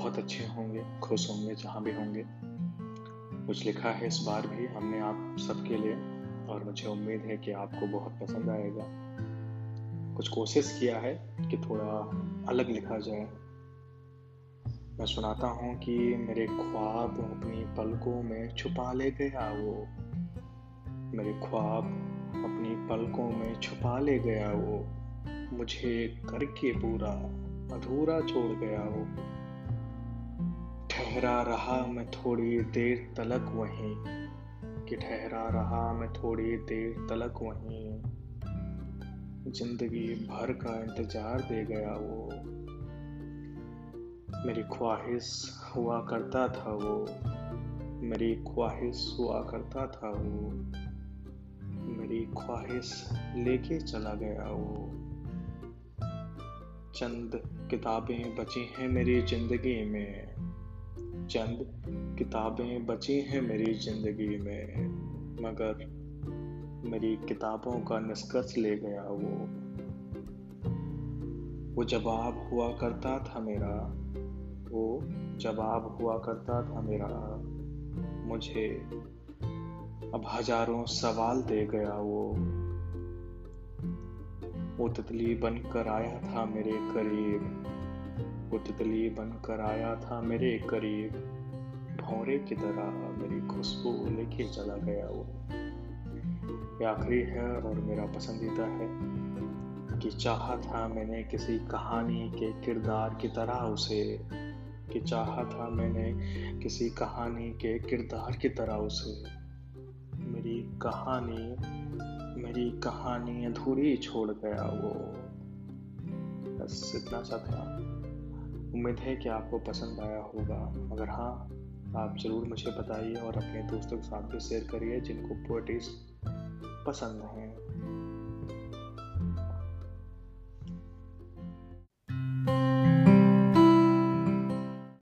बहुत अच्छे होंगे, खुश होंगे, जहाँ भी होंगे। कुछ लिखा है इस बार भी हमने आप सबके लिए, और मुझे उम्मीद है कि आपको बहुत पसंद आएगा। कुछ कोशिश किया है कि थोड़ा अलग लिखा जाए। मैं सुनाता हूँ कि मेरे ख्वाब अपनी पलकों में छुपा ले गया वो। मेरे ख्वाब अपनी पलकों में छुपा ले गया वो। मुझे करके पूरा अधूरा छोड़ गया वो। ठहरा रहा मैं थोड़ी देर तलक वहीं। कि ठहरा रहा मैं थोड़ी देर तलक वहीं। ज़िंदगी भर का इंतज़ार दे गया वो। मेरी ख्वाहिश हुआ करता था वो। मेरी ख्वाहिश हुआ करता था वो। मेरी ख्वाहिश लेके चला गया वो। चंद किताबें बची हैं मेरी ज़िंदगी में। चंद किताबें बची हैं मेरी ज़िंदगी में, मगर मेरी किताबों का निष्कर्ष ले गया वो। वो जवाब हुआ करता था मेरा, वो जवाब हुआ करता था मेरा। मुझे अब हज़ारों सवाल दे गया वो। वो तितली बनकर आया था मेरे करीब। वो तितली बनकर आया था मेरे करीब। भौरे की तरह मेरी खुशबू लेके चला गया वो। ये आखिरी है और मेरा पसंदीदा है। कि चाहा था मैंने किसी कहानी के किरदार की तरह उसे, कि चाहा था मैंने किसी कहानी के किरदार की तरह उसे। मेरी कहानी मेरी कहानी अधूरी छोड़ गया वो। बस इतना सा था। उम्मीद है कि आपको पसंद आया होगा। अगर हाँ आप ज़रूर मुझे बताइए और अपने दोस्तों के साथ भी शेयर करिए जिनको पोइट्रीज पसंद हैं।